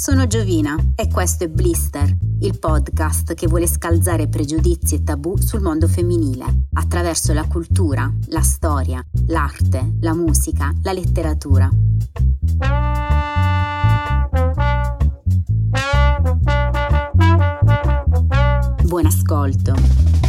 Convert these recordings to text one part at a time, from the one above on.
Sono Giovina e questo è Blister, il podcast che vuole scalzare pregiudizi e tabù sul mondo femminile, attraverso la cultura, la storia, l'arte, la musica, la letteratura. Buon ascolto.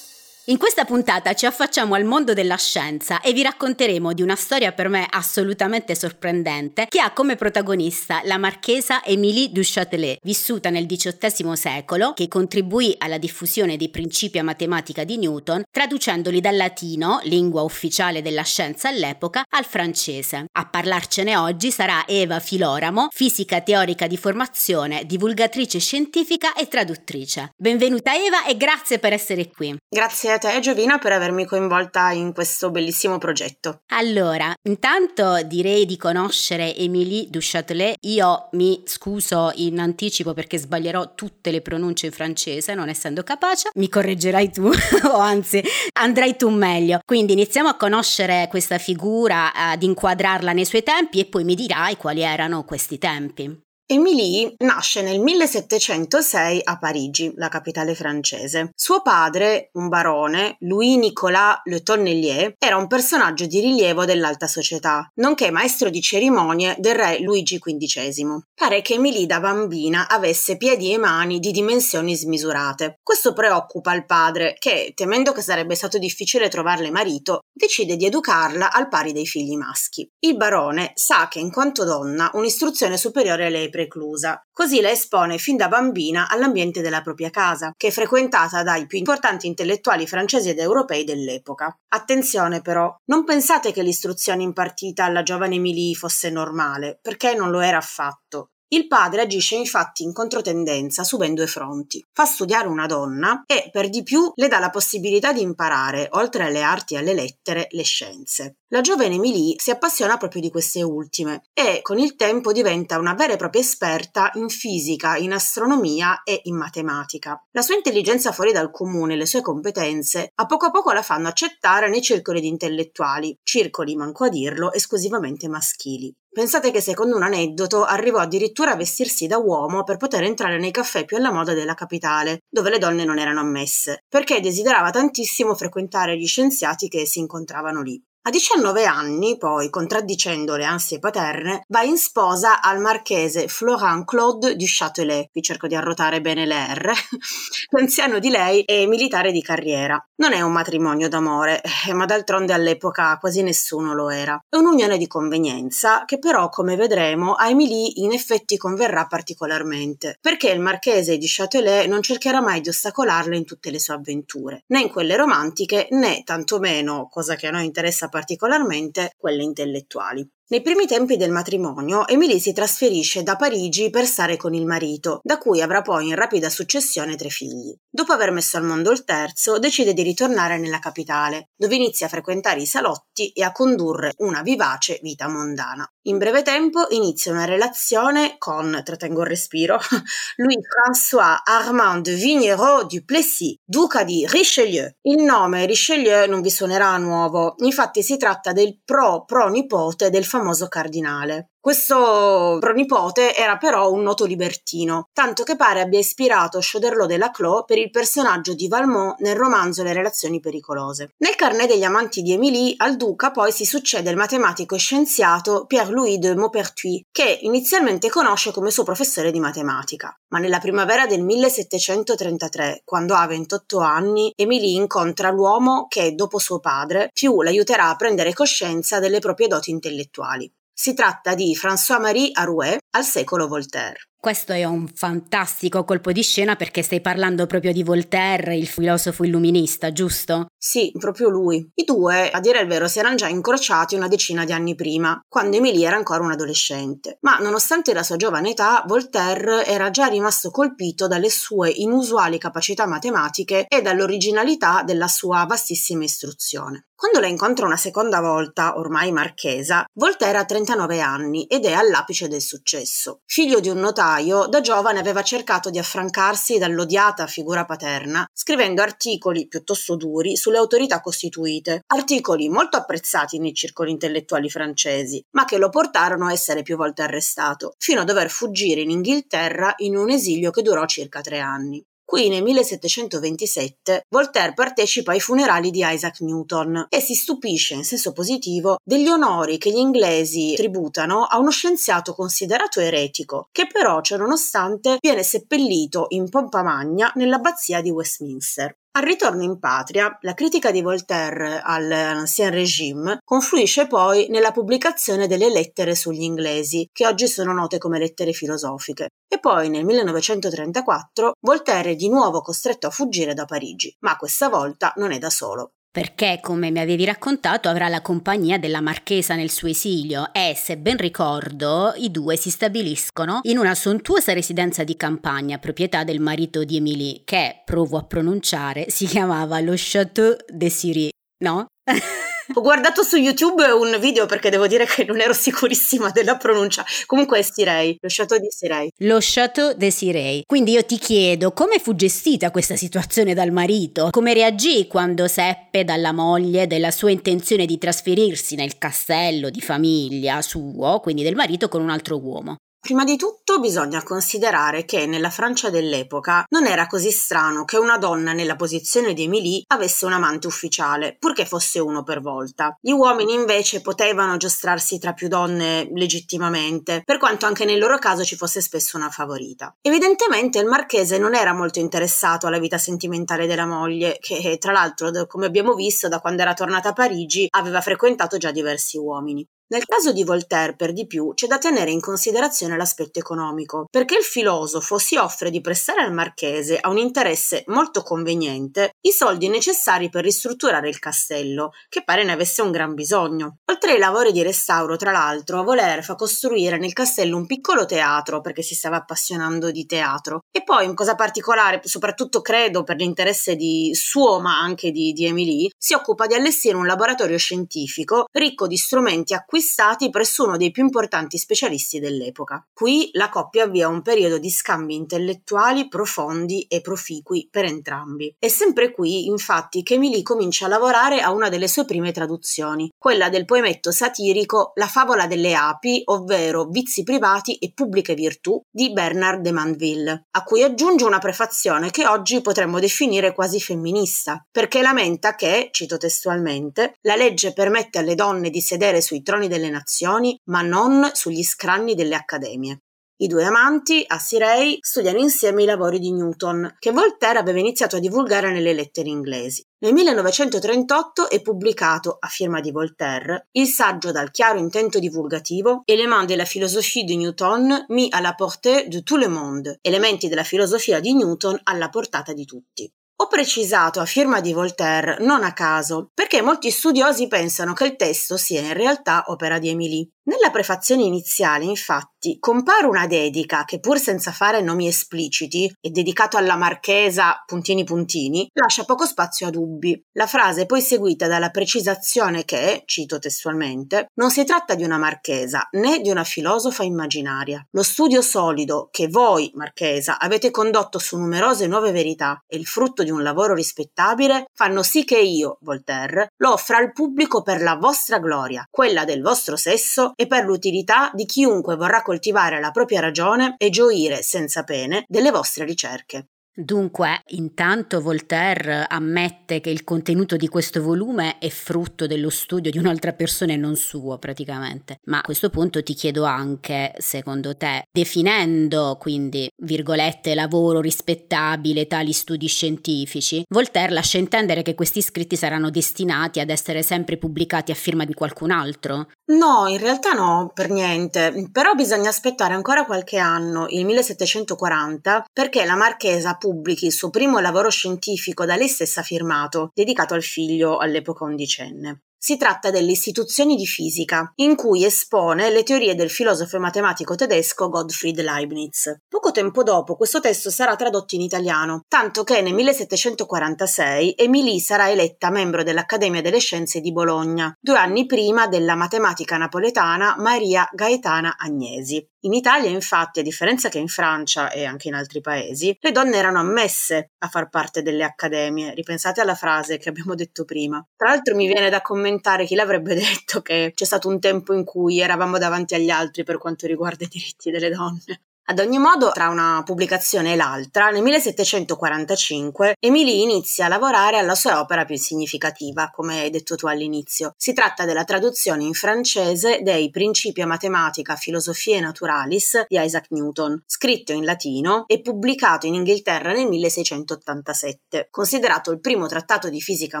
In questa puntata ci affacciamo al mondo della scienza e vi racconteremo di una storia per me assolutamente sorprendente che ha come protagonista la marchesa Émilie du Châtelet, vissuta nel XVIII secolo, che contribuì alla diffusione dei principi a matematica di Newton, traducendoli dal latino, lingua ufficiale della scienza all'epoca, al francese. A parlarcene oggi sarà Eva Filoramo, fisica teorica di formazione, divulgatrice scientifica e traduttrice. Benvenuta Eva e grazie per essere qui. Grazie a te Giovina per avermi coinvolta in questo bellissimo progetto. Allora, intanto direi di conoscere Émilie du Châtelet. Io mi scuso in anticipo perché sbaglierò tutte le pronunce in francese, non essendo capace. Mi correggerai tu, o anzi andrai tu meglio. Quindi iniziamo a conoscere questa figura, ad inquadrarla nei suoi tempi e poi mi dirai quali erano questi tempi. Émilie nasce nel 1706 a Parigi, la capitale francese. Suo padre, un barone, Louis-Nicolas Le Tonnelier, era un personaggio di rilievo dell'alta società, nonché maestro di cerimonie del re Luigi XV. Pare che Émilie da bambina avesse piedi e mani di dimensioni smisurate. Questo preoccupa il padre che, temendo che sarebbe stato difficile trovarle marito, decide di educarla al pari dei figli maschi. Il barone sa che in quanto donna un'istruzione superiore le è preclusa, così la espone fin da bambina all'ambiente della propria casa, che è frequentata dai più importanti intellettuali francesi ed europei dell'epoca. Attenzione però, non pensate che l'istruzione impartita alla giovane Emilie fosse normale, perché non lo era affatto. Il padre agisce infatti in controtendenza su ben due fronti. Fa studiare una donna e, per di più, le dà la possibilità di imparare, oltre alle arti e alle lettere, le scienze. La giovane Emilie si appassiona proprio di queste ultime e con il tempo diventa una vera e propria esperta in fisica, in astronomia e in matematica. La sua intelligenza fuori dal comune e le sue competenze a poco a poco la fanno accettare nei circoli di intellettuali, circoli, manco a dirlo, esclusivamente maschili. Pensate che secondo un aneddoto arrivò addirittura a vestirsi da uomo per poter entrare nei caffè più alla moda della capitale, dove le donne non erano ammesse, perché desiderava tantissimo frequentare gli scienziati che si incontravano lì. A 19 anni, poi, contraddicendo le ansie paterne, va in sposa al marchese Florent Claude du Châtelet, qui cerco di arrotare bene le R, anziano di lei e militare di carriera. Non è un matrimonio d'amore, eh, ma d'altronde all'epoca quasi nessuno lo era. È un'unione di convenienza che però, come vedremo, a Emilie in effetti converrà particolarmente, perché il marchese di Châtelet non cercherà mai di ostacolarla in tutte le sue avventure, né in quelle romantiche, né tantomeno, cosa che a noi interessa particolarmente quelle intellettuali. Nei primi tempi del matrimonio, Emily si trasferisce da Parigi per stare con il marito, da cui avrà poi in rapida successione tre figli. Dopo aver messo al mondo il terzo, decide di ritornare nella capitale, dove inizia a frequentare i salotti e a condurre una vivace vita mondana. In breve tempo inizia una relazione con, trattengo il respiro, Louis-François Armand de Vignerot du Plessis, duca di Richelieu. Il nome Richelieu non vi suonerà nuovo, infatti si tratta del pro-pronipote del famoso famoso cardinale. Questo pronipote era però un noto libertino, tanto che pare abbia ispirato Choderlos de Laclos per il personaggio di Valmont nel romanzo Le relazioni pericolose. Nel carnet degli amanti di Émilie, al duca poi si succede il matematico e scienziato Pierre-Louis de Maupertuis, che inizialmente conosce come suo professore di matematica. Ma nella primavera del 1733, quando ha 28 anni, Émilie incontra l'uomo che, dopo suo padre, più l'aiuterà a prendere coscienza delle proprie doti intellettuali. Si tratta di François-Marie Arouet al secolo Voltaire. Questo è un fantastico colpo di scena perché stai parlando proprio di Voltaire, il filosofo illuminista, giusto? Sì, proprio lui. I due, a dire il vero, si erano già incrociati una decina di anni prima, quando Emilie era ancora un adolescente. Ma nonostante la sua giovane età, Voltaire era già rimasto colpito dalle sue inusuali capacità matematiche e dall'originalità della sua vastissima istruzione. Quando la incontra una seconda volta, ormai marchesa, Voltaire ha 39 anni ed è all'apice del successo. Figlio di un notaio febbraio, da giovane aveva cercato di affrancarsi dall'odiata figura paterna, scrivendo articoli piuttosto duri sulle autorità costituite, articoli molto apprezzati nei circoli intellettuali francesi, ma che lo portarono a essere più volte arrestato, fino a dover fuggire in Inghilterra in un esilio che durò circa tre anni. Qui nel 1727 Voltaire partecipa ai funerali di Isaac Newton e si stupisce in senso positivo degli onori che gli inglesi tributano a uno scienziato considerato eretico, che però, ciononostante, viene seppellito in pompa magna nell'abbazia di Westminster. Al ritorno in patria, la critica di Voltaire all'Ancien Régime confluisce poi nella pubblicazione delle lettere sugli inglesi, che oggi sono note come lettere filosofiche. E poi nel 1934 Voltaire è di nuovo costretto a fuggire da Parigi, ma questa volta non è da solo perché, come mi avevi raccontato, avrà la compagnia della marchesa nel suo esilio e, se ben ricordo, i due si stabiliscono in una sontuosa residenza di campagna, proprietà del marito di Émilie, che, provo a pronunciare, si chiamava lo Château de Syrie, no? Ho guardato su YouTube un video perché devo dire che non ero sicurissima della pronuncia. Comunque è Sirei, lo Chateau di Sirei. Lo Chateau de Sirei. Quindi io ti chiedo come fu gestita questa situazione dal marito? Come reagì quando seppe dalla moglie della sua intenzione di trasferirsi nel castello di famiglia suo, quindi del marito, con un altro uomo? Prima di tutto bisogna considerare che nella Francia dell'epoca non era così strano che una donna nella posizione di Émilie avesse un amante ufficiale, purché fosse uno per volta. Gli uomini invece potevano giostrarsi tra più donne legittimamente, per quanto anche nel loro caso ci fosse spesso una favorita. Evidentemente il marchese non era molto interessato alla vita sentimentale della moglie, che tra l'altro, come abbiamo visto, da quando era tornata a Parigi aveva frequentato già diversi uomini. Nel caso di Voltaire, per di più, c'è da tenere in considerazione l'aspetto economico, perché il filosofo si offre di prestare al marchese a un interesse molto conveniente i soldi necessari per ristrutturare il castello, che pare ne avesse un gran bisogno. Oltre ai lavori di restauro, tra l'altro, Voltaire fa costruire nel castello un piccolo teatro, perché si stava appassionando di teatro, e poi, in cosa particolare, soprattutto credo per l'interesse di suo, ma anche di, di Emily, si occupa di allestire un laboratorio scientifico ricco di strumenti acquistati acquistati presso uno dei più importanti specialisti dell'epoca. Qui la coppia avvia un periodo di scambi intellettuali profondi e proficui per entrambi. È sempre qui, infatti, che Emily comincia a lavorare a una delle sue prime traduzioni, quella del poemetto satirico La favola delle api, ovvero Vizi privati e pubbliche virtù di Bernard de Manville, a cui aggiunge una prefazione che oggi potremmo definire quasi femminista, perché lamenta che, cito testualmente, la legge permette alle donne di sedere sui troni delle nazioni, ma non sugli scranni delle accademie. I due amanti, a Sirei, studiano insieme i lavori di Newton, che Voltaire aveva iniziato a divulgare nelle lettere inglesi. Nel 1938 è pubblicato, a firma di Voltaire, il saggio dal chiaro intento divulgativo Éléments de la philosophie de Newton mis à la portée de tout le monde, elementi della filosofia di Newton alla portata di tutti. Ho precisato a firma di Voltaire non a caso, perché molti studiosi pensano che il testo sia in realtà opera di Émilie. Nella prefazione iniziale, infatti, compare una dedica che, pur senza fare nomi espliciti, è dedicato alla marchesa puntini puntini, lascia poco spazio a dubbi. La frase è poi seguita dalla precisazione che, cito testualmente, non si tratta di una marchesa né di una filosofa immaginaria. Lo studio solido che voi, marchesa, avete condotto su numerose nuove verità e il frutto di un lavoro rispettabile fanno sì che io, Voltaire, lo offra al pubblico per la vostra gloria, quella del vostro sesso e per l'utilità di chiunque vorrà coltivare la propria ragione e gioire senza pene delle vostre ricerche. Dunque, intanto Voltaire ammette che il contenuto di questo volume è frutto dello studio di un'altra persona e non suo praticamente. Ma a questo punto ti chiedo anche, secondo te, definendo quindi, virgolette, lavoro rispettabile tali studi scientifici, Voltaire lascia intendere che questi scritti saranno destinati ad essere sempre pubblicati a firma di qualcun altro? No, in realtà no, per niente. Però bisogna aspettare ancora qualche anno, il 1740, perché la marchesa pubblichi il suo primo lavoro scientifico da lei stessa firmato, dedicato al figlio all'epoca undicenne. Si tratta delle istituzioni di fisica, in cui espone le teorie del filosofo e matematico tedesco Gottfried Leibniz. Poco tempo dopo questo testo sarà tradotto in italiano, tanto che nel 1746 Émilie sarà eletta membro dell'Accademia delle Scienze di Bologna, due anni prima della matematica napoletana Maria Gaetana Agnesi. In Italia, infatti, a differenza che in Francia e anche in altri paesi, le donne erano ammesse a far parte delle accademie. Ripensate alla frase che abbiamo detto prima. Tra l'altro mi viene da commentare chi l'avrebbe detto che c'è stato un tempo in cui eravamo davanti agli altri per quanto riguarda i diritti delle donne. Ad ogni modo, tra una pubblicazione e l'altra, nel 1745 Émilie inizia a lavorare alla sua opera più significativa, come hai detto tu all'inizio. Si tratta della traduzione in francese dei Principia Mathematica Philosophiae Naturalis di Isaac Newton, scritto in latino e pubblicato in Inghilterra nel 1687. Considerato il primo trattato di fisica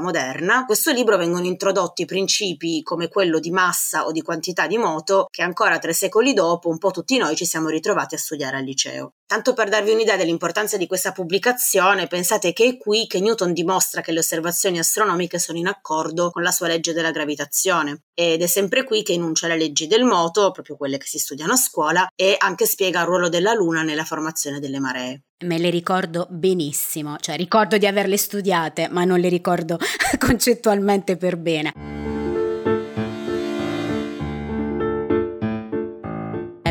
moderna, in questo libro vengono introdotti principi come quello di massa o di quantità di moto che ancora tre secoli dopo un po' tutti noi ci siamo ritrovati a studiare studiare al liceo. Tanto per darvi un'idea dell'importanza di questa pubblicazione, pensate che è qui che Newton dimostra che le osservazioni astronomiche sono in accordo con la sua legge della gravitazione ed è sempre qui che enuncia le leggi del moto, proprio quelle che si studiano a scuola, e anche spiega il ruolo della Luna nella formazione delle maree. Me le ricordo benissimo, cioè ricordo di averle studiate, ma non le ricordo concettualmente per bene.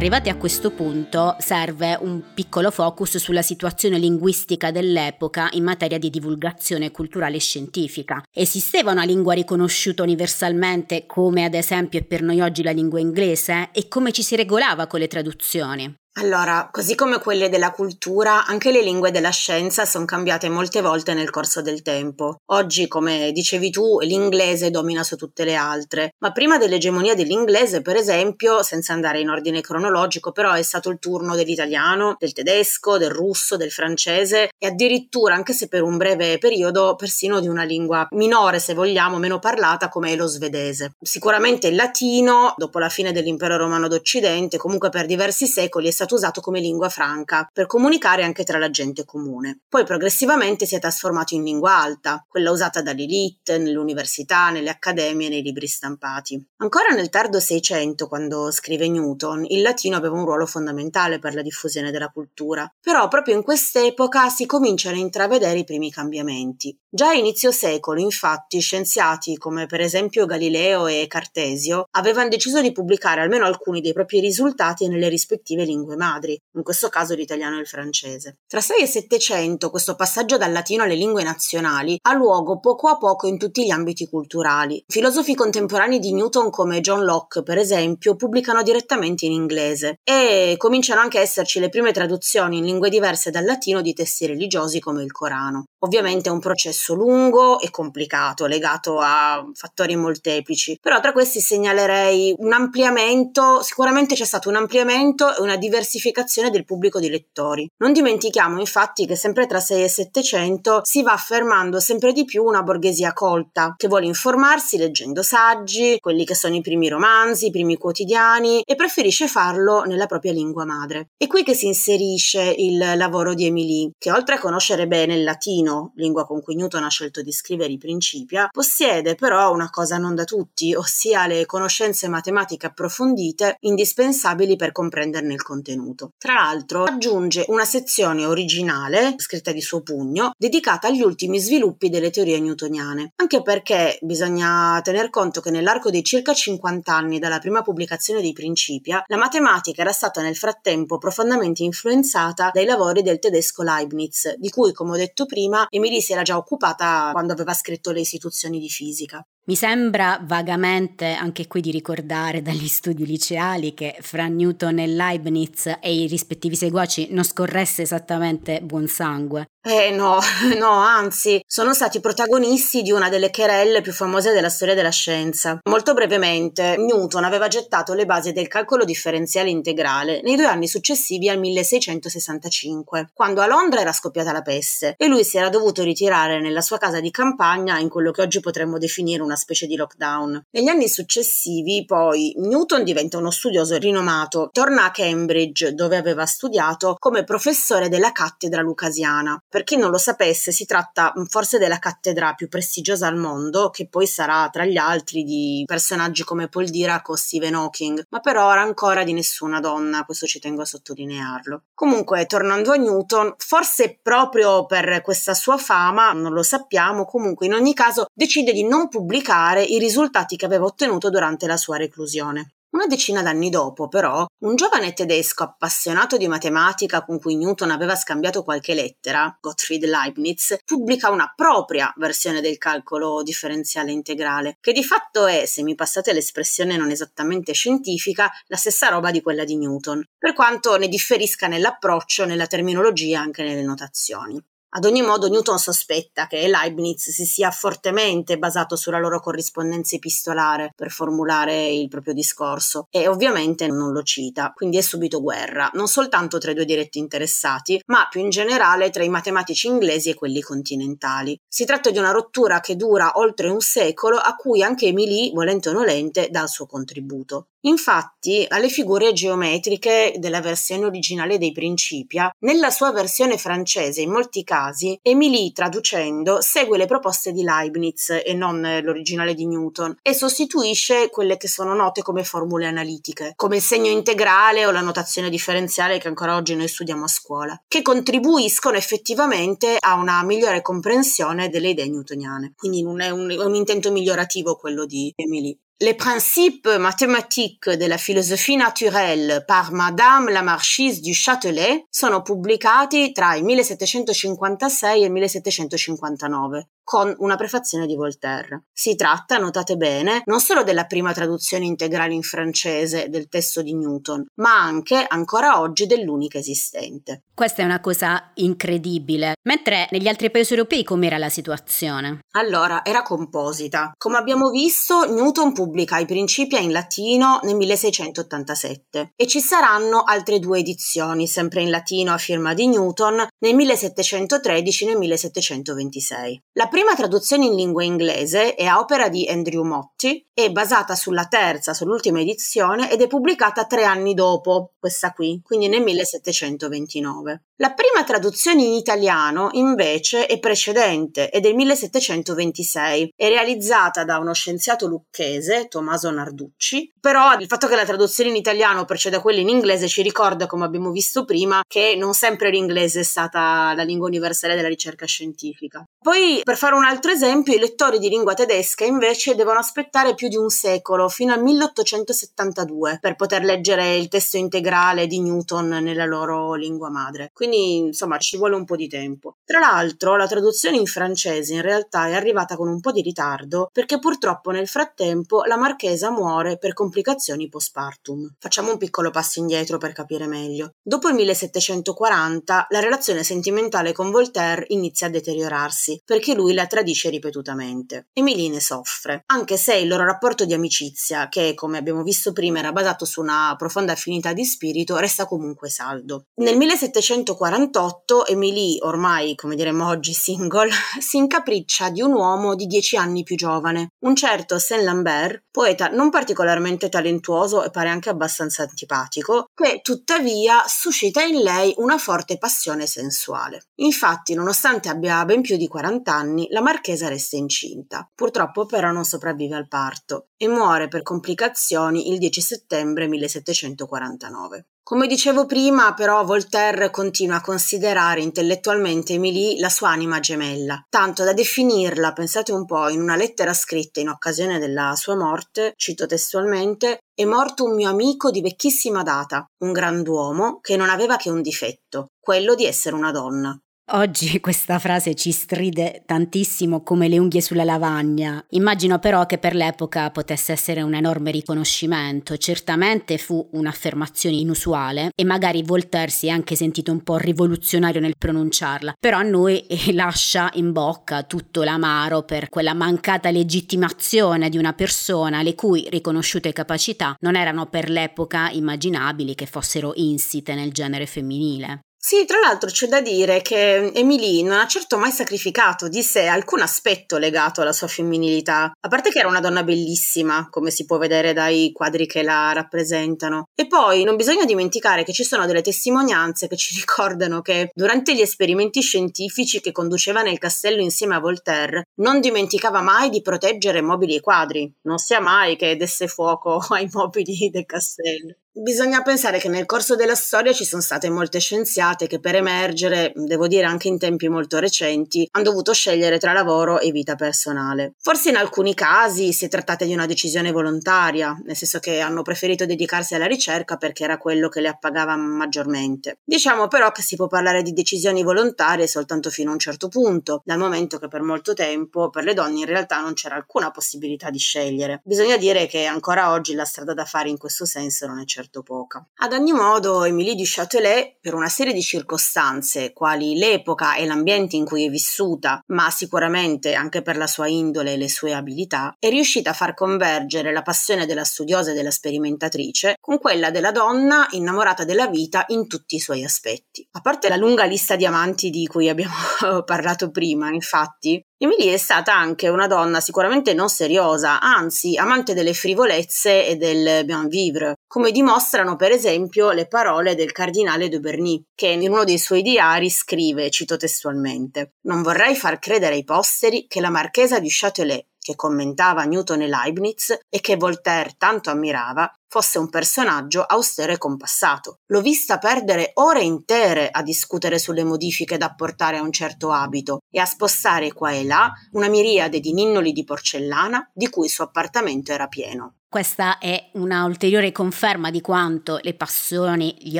Arrivati a questo punto serve un piccolo focus sulla situazione linguistica dell'epoca in materia di divulgazione culturale e scientifica. Esisteva una lingua riconosciuta universalmente come ad esempio è per noi oggi la lingua inglese e come ci si regolava con le traduzioni? Allora, così come quelle della cultura, anche le lingue della scienza sono cambiate molte volte nel corso del tempo. Oggi, come dicevi tu, l'inglese domina su tutte le altre, ma prima dell'egemonia dell'inglese, per esempio, senza andare in ordine cronologico, però è stato il turno dell'italiano, del tedesco, del russo, del francese e addirittura, anche se per un breve periodo, persino di una lingua minore, se vogliamo, meno parlata come è lo svedese. Sicuramente il latino, dopo la fine dell'impero romano d'Occidente, comunque per diversi secoli è stato usato come lingua franca per comunicare anche tra la gente comune. Poi progressivamente si è trasformato in lingua alta, quella usata dall'elite, nelle università, nelle accademie, nei libri stampati. Ancora nel tardo Seicento, quando scrive Newton, il latino aveva un ruolo fondamentale per la diffusione della cultura. Però proprio in quest'epoca si cominciano a intravedere i primi cambiamenti. Già a inizio secolo, infatti, scienziati come per esempio Galileo e Cartesio avevano deciso di pubblicare almeno alcuni dei propri risultati nelle rispettive lingue lingue madri, in questo caso l'italiano e il francese. Tra 6 e 700 questo passaggio dal latino alle lingue nazionali ha luogo poco a poco in tutti gli ambiti culturali. Filosofi contemporanei di Newton come John Locke, per esempio, pubblicano direttamente in inglese e cominciano anche a esserci le prime traduzioni in lingue diverse dal latino di testi religiosi come il Corano. Ovviamente è un processo lungo e complicato, legato a fattori molteplici, però tra questi segnalerei un ampliamento, sicuramente c'è stato un ampliamento e una diversificazione del pubblico di lettori. Non dimentichiamo infatti che sempre tra 6 e 700 si va affermando sempre di più una borghesia colta, che vuole informarsi leggendo saggi, quelli che sono i primi romanzi, i primi quotidiani e preferisce farlo nella propria lingua madre. È qui che si inserisce il lavoro di Emily, che oltre a conoscere bene il latino, lingua con cui Newton ha scelto di scrivere i Principia, possiede però una cosa non da tutti, ossia le conoscenze matematiche approfondite indispensabili per comprenderne il contenuto. Tra l'altro aggiunge una sezione originale, scritta di suo pugno, dedicata agli ultimi sviluppi delle teorie newtoniane, anche perché bisogna tener conto che nell'arco dei circa 50 anni dalla prima pubblicazione dei Principia, la matematica era stata nel frattempo profondamente influenzata dai lavori del tedesco Leibniz, di cui, come ho detto prima, Emily si era già occupata quando aveva scritto le istituzioni di fisica. Mi sembra vagamente anche qui di ricordare dagli studi liceali che fra Newton e Leibniz e i rispettivi seguaci non scorresse esattamente buon sangue. Eh no, no, anzi, sono stati protagonisti di una delle querelle più famose della storia della scienza. Molto brevemente, Newton aveva gettato le basi del calcolo differenziale integrale nei due anni successivi al 1665, quando a Londra era scoppiata la peste e lui si era dovuto ritirare nella sua casa di campagna in quello che oggi potremmo definire una specie di lockdown. Negli anni successivi, poi, Newton diventa uno studioso rinomato, torna a Cambridge, dove aveva studiato, come professore della cattedra lucasiana. Per chi non lo sapesse, si tratta forse della cattedra più prestigiosa al mondo, che poi sarà tra gli altri di personaggi come Paul Dirac o Stephen Hawking, ma per ora ancora di nessuna donna, questo ci tengo a sottolinearlo. Comunque, tornando a Newton, forse proprio per questa sua fama, non lo sappiamo, comunque in ogni caso decide di non pubblicare i risultati che aveva ottenuto durante la sua reclusione. Una decina d'anni dopo, però, un giovane tedesco appassionato di matematica con cui Newton aveva scambiato qualche lettera, Gottfried Leibniz, pubblica una propria versione del calcolo differenziale integrale, che di fatto è, se mi passate l'espressione non esattamente scientifica, la stessa roba di quella di Newton, per quanto ne differisca nell'approccio, nella terminologia e anche nelle notazioni. Ad ogni modo, Newton sospetta che Leibniz si sia fortemente basato sulla loro corrispondenza epistolare per formulare il proprio discorso e ovviamente non lo cita, quindi è subito guerra, non soltanto tra i due diretti interessati, ma più in generale tra i matematici inglesi e quelli continentali. Si tratta di una rottura che dura oltre un secolo a cui anche Émilie, volente o nolente, dà il suo contributo. Infatti, alle figure geometriche della versione originale dei Principia, nella sua versione francese in molti casi, Émilie traducendo segue le proposte di Leibniz e non l'originale di Newton e sostituisce quelle che sono note come formule analitiche, come il segno integrale o la notazione differenziale che ancora oggi noi studiamo a scuola, che contribuiscono effettivamente a una migliore comprensione delle idee newtoniane. Quindi non è un, è un intento migliorativo quello di Émilie. Les principes mathématiques de la philosophie naturelle par Madame la Marchise du Châtelet sono pubblicati tra il 1756 e il 1759 con una prefazione di Voltaire. Si tratta, notate bene, non solo della prima traduzione integrale in francese del testo di Newton, ma anche, ancora oggi, dell'unica esistente. Questa è una cosa incredibile. Mentre negli altri paesi europei com'era la situazione? Allora, era composita. Come abbiamo visto, Newton pubblica i Principia in latino nel 1687 e ci saranno altre due edizioni, sempre in latino a firma di Newton, nel 1713 e nel 1726. La prima traduzione in lingua inglese è a opera di Andrew Motti, è basata sulla terza, sull'ultima edizione ed è pubblicata tre anni dopo questa qui, quindi nel 1729. La prima traduzione in italiano invece è precedente, è del 1726, è realizzata da uno scienziato lucchese, Tommaso Narducci, però il fatto che la traduzione in italiano preceda quella in inglese ci ricorda, come abbiamo visto prima, che non sempre l'inglese è stata la lingua universale della ricerca scientifica. Poi, per fare un altro esempio, i lettori di lingua tedesca invece devono aspettare più di un secolo, fino al 1872, per poter leggere il testo integrale di Newton nella loro lingua madre. Quindi insomma ci vuole un po' di tempo. Tra l'altro la traduzione in francese in realtà è arrivata con un po' di ritardo perché purtroppo nel frattempo la marchesa muore per complicazioni postpartum. Facciamo un piccolo passo indietro per capire meglio. Dopo il 1740 la relazione sentimentale con Voltaire inizia a deteriorarsi perché lui la tradisce ripetutamente. Emilie ne soffre, anche se il loro rapporto di amicizia, che come abbiamo visto prima era basato su una profonda affinità di spirito, resta comunque saldo. Nel 1740 1948 Emily, ormai come diremmo oggi single, si incapriccia di un uomo di dieci anni più giovane, un certo Saint-Lambert, poeta non particolarmente talentuoso e pare anche abbastanza antipatico, che tuttavia suscita in lei una forte passione sensuale. Infatti, nonostante abbia ben più di 40 anni, la marchesa resta incinta. Purtroppo però non sopravvive al parto e muore per complicazioni il 10 settembre 1749. Come dicevo prima, però, Voltaire continua a considerare intellettualmente Émilie la sua anima gemella, tanto da definirla, pensate un po', in una lettera scritta in occasione della sua morte, cito testualmente, è morto un mio amico di vecchissima data, un grand'uomo che non aveva che un difetto, quello di essere una donna. Oggi questa frase ci stride tantissimo come le unghie sulla lavagna. Immagino però che per l'epoca potesse essere un enorme riconoscimento. Certamente fu un'affermazione inusuale e magari Voltaire si è anche sentito un po' rivoluzionario nel pronunciarla, però a noi lascia in bocca tutto l'amaro per quella mancata legittimazione di una persona le cui riconosciute capacità non erano per l'epoca immaginabili che fossero insite nel genere femminile. Sì, tra l'altro c'è da dire che Emily non ha certo mai sacrificato di sé alcun aspetto legato alla sua femminilità, a parte che era una donna bellissima, come si può vedere dai quadri che la rappresentano. E poi non bisogna dimenticare che ci sono delle testimonianze che ci ricordano che durante gli esperimenti scientifici che conduceva nel castello insieme a Voltaire, non dimenticava mai di proteggere mobili e quadri, non sia mai che desse fuoco ai mobili del castello. Bisogna pensare che nel corso della storia ci sono state molte scienziate che per emergere, devo dire anche in tempi molto recenti, hanno dovuto scegliere tra lavoro e vita personale. Forse in alcuni casi si è trattata di una decisione volontaria, nel senso che hanno preferito dedicarsi alla ricerca perché era quello che le appagava maggiormente. Diciamo però che si può parlare di decisioni volontarie soltanto fino a un certo punto, dal momento che per molto tempo per le donne in realtà non c'era alcuna possibilità di scegliere. Bisogna dire che ancora oggi la strada da fare in questo senso non è certo certo poca. Ad ogni modo, Émilie du Châtelet, per una serie di circostanze, quali l'epoca e l'ambiente in cui è vissuta, ma sicuramente anche per la sua indole e le sue abilità, è riuscita a far convergere la passione della studiosa e della sperimentatrice con quella della donna innamorata della vita in tutti i suoi aspetti. A parte la lunga lista di amanti di cui abbiamo parlato prima, infatti, Emilie è stata anche una donna sicuramente non seriosa, anzi amante delle frivolezze e del bien vivre, come dimostrano per esempio le parole del cardinale de Berny, che in uno dei suoi diari scrive, cito testualmente, Non vorrei far credere ai posteri che la marchesa du Châtelet che commentava Newton e Leibniz e che Voltaire tanto ammirava, fosse un personaggio austero e compassato. L'ho vista perdere ore intere a discutere sulle modifiche da apportare a un certo abito e a spostare qua e là una miriade di ninnoli di porcellana di cui il suo appartamento era pieno. Questa è una ulteriore conferma di quanto le passioni, gli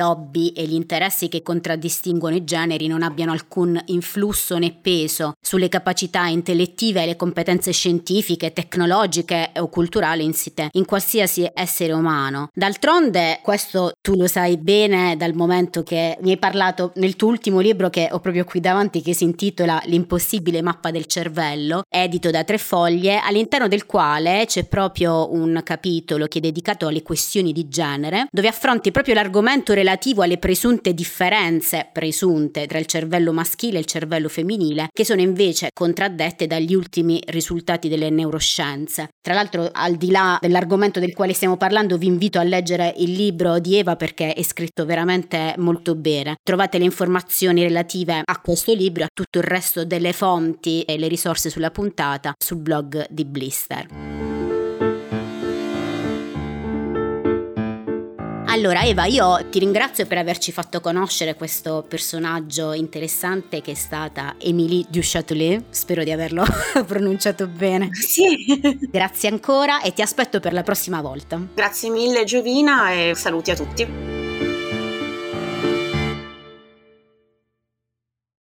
hobby e gli interessi che contraddistinguono i generi non abbiano alcun influsso né peso sulle capacità intellettive e le competenze scientifiche, tecnologiche o culturali insite in qualsiasi essere umano. D'altronde, questo tu lo sai bene dal momento che mi hai parlato nel tuo ultimo libro che ho proprio qui davanti che si intitola L'impossibile mappa del cervello, edito da tre foglie, all'interno del quale c'è proprio un capitolo capitolo che è dedicato alle questioni di genere, dove affronti proprio l'argomento relativo alle presunte differenze, presunte, tra il cervello maschile e il cervello femminile, che sono invece contraddette dagli ultimi risultati delle neuroscienze. Tra l'altro, al di là dell'argomento del quale stiamo parlando, vi invito a leggere il libro di Eva perché è scritto veramente molto bene. Trovate le informazioni relative a questo libro e a tutto il resto delle fonti e le risorse sulla puntata sul blog di Blister. Allora Eva, io ti ringrazio per averci fatto conoscere questo personaggio interessante che è stata Émilie du Châtelet, spero di averlo pronunciato bene. Sì. Grazie ancora e ti aspetto per la prossima volta. Grazie mille Giovina e saluti a tutti.